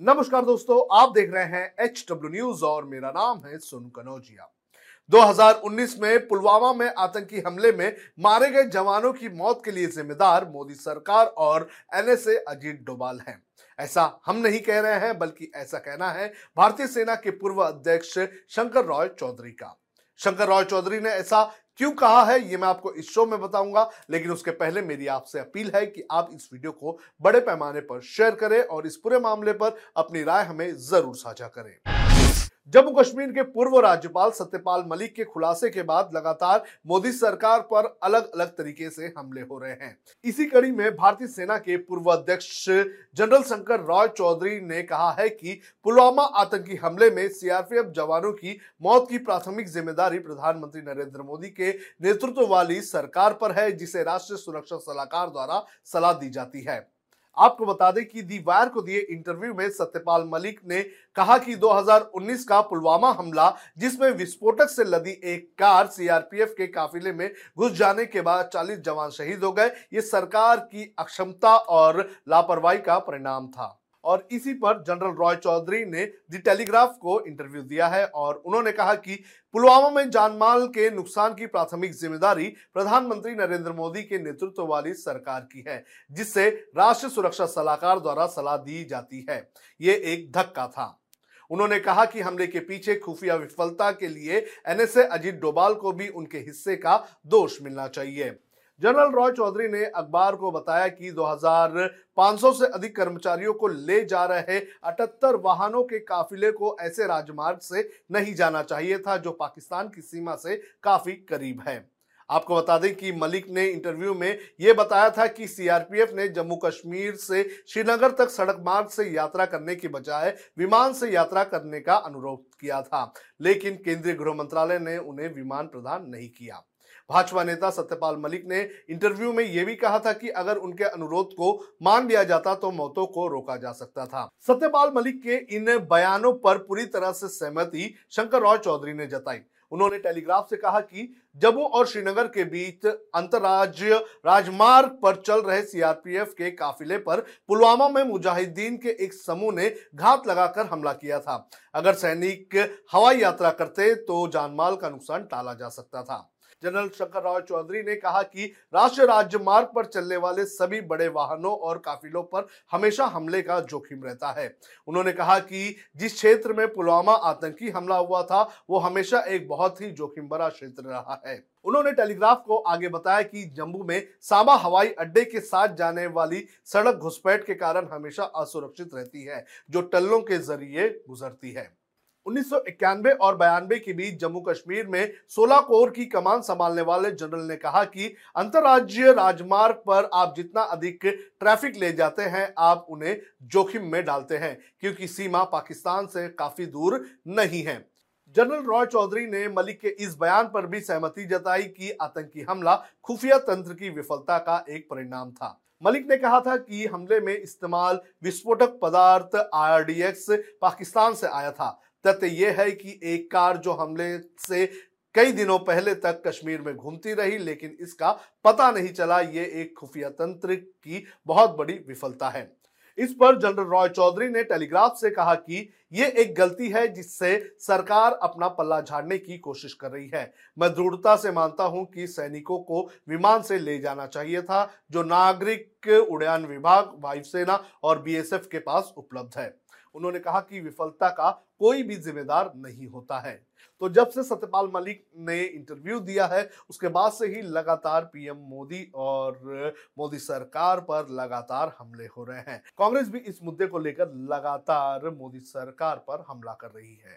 नमस्कार दोस्तों, आप देख रहे हैं एच डब्ल्यू न्यूज़ और मेरा नाम है सुन कनौजिया। 2019 में पुलवामा में आतंकी हमले में मारे गए जवानों की मौत के लिए जिम्मेदार मोदी सरकार और एनएसए अजीत डोभाल हैं। ऐसा हम नहीं कह रहे हैं, बल्कि ऐसा कहना है भारतीय सेना के पूर्व अध्यक्ष शंकर रॉय चौधरी का। शंकर रॉय चौधरी ने ऐसा क्यों कहा है, ये मैं आपको इस शो में बताऊँगा, लेकिन उसके पहले मेरी आपसे अपील है कि आप इस वीडियो को बड़े पैमाने पर शेयर करें और इस पूरे मामले पर अपनी राय हमें ज़रूर साझा करें। जम्मू कश्मीर के पूर्व राज्यपाल सत्यपाल मलिक के खुलासे के बाद लगातार मोदी सरकार पर अलग अलग तरीके से हमले हो रहे हैं। इसी कड़ी में भारतीय सेना के पूर्व अध्यक्ष जनरल शंकर रॉय चौधरी ने कहा है कि पुलवामा आतंकी हमले में सीआरपीएफ जवानों की मौत की प्राथमिक ज़िम्मेदारी प्रधानमंत्री नरेंद्र मोदी के नेतृत्व वाली सरकार पर है, जिसे राष्ट्रीय सुरक्षा सलाहकार द्वारा सलाह दी जाती है। आपको बता दें कि दी वायर को दिए इंटरव्यू में सत्यपाल मलिक ने कहा कि 2019 का पुलवामा हमला, जिसमें विस्फोटक से लदी एक कार सीआरपीएफ के काफिले में घुस जाने के बाद 40 जवान शहीद हो गए, ये सरकार की अक्षमता और लापरवाही का परिणाम था। और इसी पर जनरल रॉय चौधरी ने दी टेलीग्राफ को इंटरव्यू दिया है और उन्होंने कहा कि पुलवामा में जानमाल के नुकसान की प्राथमिक ज़िम्मेदारी प्रधानमंत्री नरेंद्र मोदी के नेतृत्व वाली सरकार की है, जिससे राष्ट्रीय सुरक्षा सलाहकार द्वारा सलाह दी जाती है। ये एक धक्का था। उन्होंने कहा कि हमले के पीछे खुफिया विफलता के लिए एनएसए अजीत डोभाल को भी उनके हिस्से का दोष मिलना चाहिए। जनरल रॉय चौधरी ने अखबार को बताया कि 2500 से अधिक कर्मचारियों को ले जा रहे अठहत्तर वाहनों के काफिले को ऐसे राजमार्ग से नहीं जाना चाहिए था जो पाकिस्तान की सीमा से काफ़ी करीब है। आपको बता दें कि मलिक ने इंटरव्यू में यह बताया था कि सीआरपीएफ ने जम्मू कश्मीर से श्रीनगर तक सड़क मार्ग से यात्रा करने की बजाय विमान से यात्रा करने का अनुरोध किया था, लेकिन केंद्रीय गृह मंत्रालय ने उन्हें विमान प्रदान नहीं किया। भाजपा नेता सत्यपाल मलिक ने इंटरव्यू में यह भी कहा था कि अगर उनके अनुरोध को मान लिया जाता तो मौतों को रोका जा सकता था। सत्यपाल मलिक के इन बयानों पर पूरी तरह से सहमति शंकर राव चौधरी ने जताई। उन्होंने टेलीग्राफ से कहा कि जम्मू और श्रीनगर के बीच अंतर्राज्य राजमार्ग पर चल रहे सीआरपीएफ के काफिले पर पुलवामा में मुजाहिदीन के एक समूह ने घात लगाकर हमला किया था। अगर सैनिक हवाई यात्रा करते तो जानमाल का नुकसान टाला जा सकता था। जनरल शंकर राव चौधरी ने कहा कि राष्ट्रीय राजमार्ग पर चलने वाले सभी बड़े वाहनों और काफिलों पर हमेशा हमले का जोखिम रहता है। उन्होंने कहा कि जिस क्षेत्र में पुलवामा आतंकी हमला हुआ था, वो हमेशा एक बहुत ही जोखिम भरा क्षेत्र रहा है। उन्होंने टेलीग्राफ को आगे बताया कि जम्मू में सामा हवाई अड्डे के साथ जाने वाली सड़क घुसपैठ के कारण हमेशा असुरक्षित रहती है, जो टल्लों के ज़रिए गुजरती है। उन्नीस सौ इक्यानवे और बयानबे के बीच जम्मू कश्मीर में 16 कोर की कमान संभालने वाले जनरल ने कहा कि अंतर्राज्यीय राजमार्ग पर आप जितना अधिक ट्रैफ़िक ले जाते हैं, आप उन्हें जोखिम में डालते हैं, क्योंकि सीमा पाकिस्तान से काफ़ी दूर नहीं है। जनरल रॉय चौधरी ने मलिक के इस बयान पर भी सहमति जताई कि आतंकी हमला खुफिया तंत्र की विफलता का एक परिणाम था। मलिक ने कहा था कि हमले में इस्तेमाल विस्फोटक पदार्थ आरडीएक्स पाकिस्तान से आया था। तथ्य यह है कि एक कार जो हमले से कई दिनों पहले तक कश्मीर में घूमती रही, लेकिन इसका पता नहीं चला। ये एक खुफिया तंत्र की बहुत बड़ी विफलता है। इस पर जनरल रॉय चौधरी ने टेलीग्राफ से कहा कि यह एक गलती है जिससे सरकार अपना पल्ला झाड़ने की कोशिश कर रही है। मैं दृढ़ता से मानता हूँ कि सैनिकों को विमान से ले जाना चाहिए था, जो नागरिक उड़ान विभाग, वायुसेना और बीएसएफ के पास उपलब्ध है। उन्होंने कहा कि विफलता का कोई भी जिम्मेदार नहीं होता है। तो जब से सत्यपाल मलिक ने इंटरव्यू दिया है, उसके बाद से ही लगातार पीएम मोदी और मोदी सरकार पर लगातार हमले हो रहे हैं। कांग्रेस भी इस मुद्दे को लेकर लगातार मोदी सरकार पर हमला कर रही है।